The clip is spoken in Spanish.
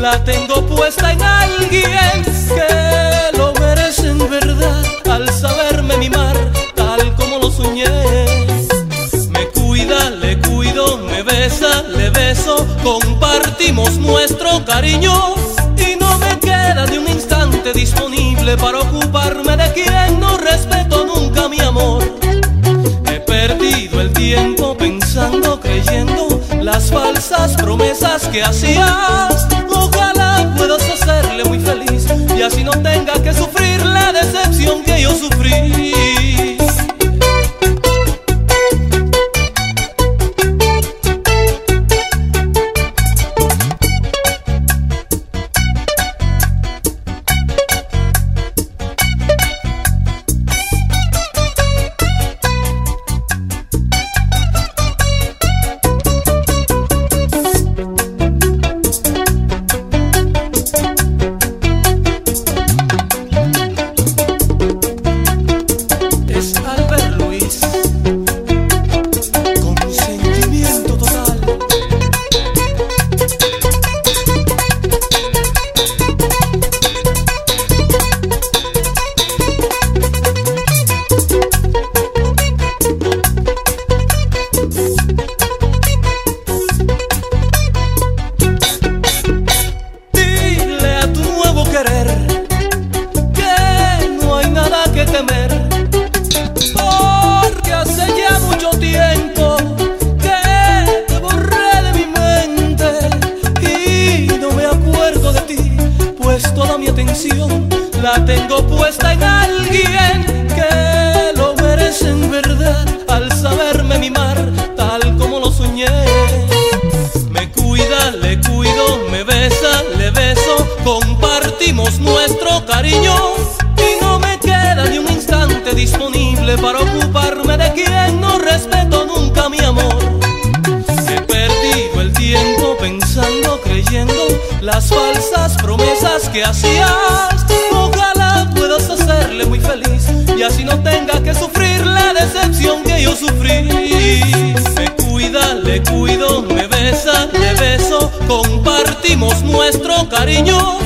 la tengo puesta en alguien que lo merece en verdad al saberme mimar tal como lo soñé. Me cuida, le cuido, me besa, le beso, compartimos nuestro cariño y no me queda ni un instante disponible para ocuparme de quien no respeto nunca mi amor. He perdido el tiempo pensando, creyendo las falsas promesas que hacías. Para ocuparme de quien no respeto nunca mi amor. He perdido el tiempo pensando, creyendo las falsas promesas que hacías. Ojalá puedas hacerle muy feliz y así no tenga que sufrir la decepción que yo sufrí. Me cuida, le cuido, me besa, le beso, compartimos nuestro cariño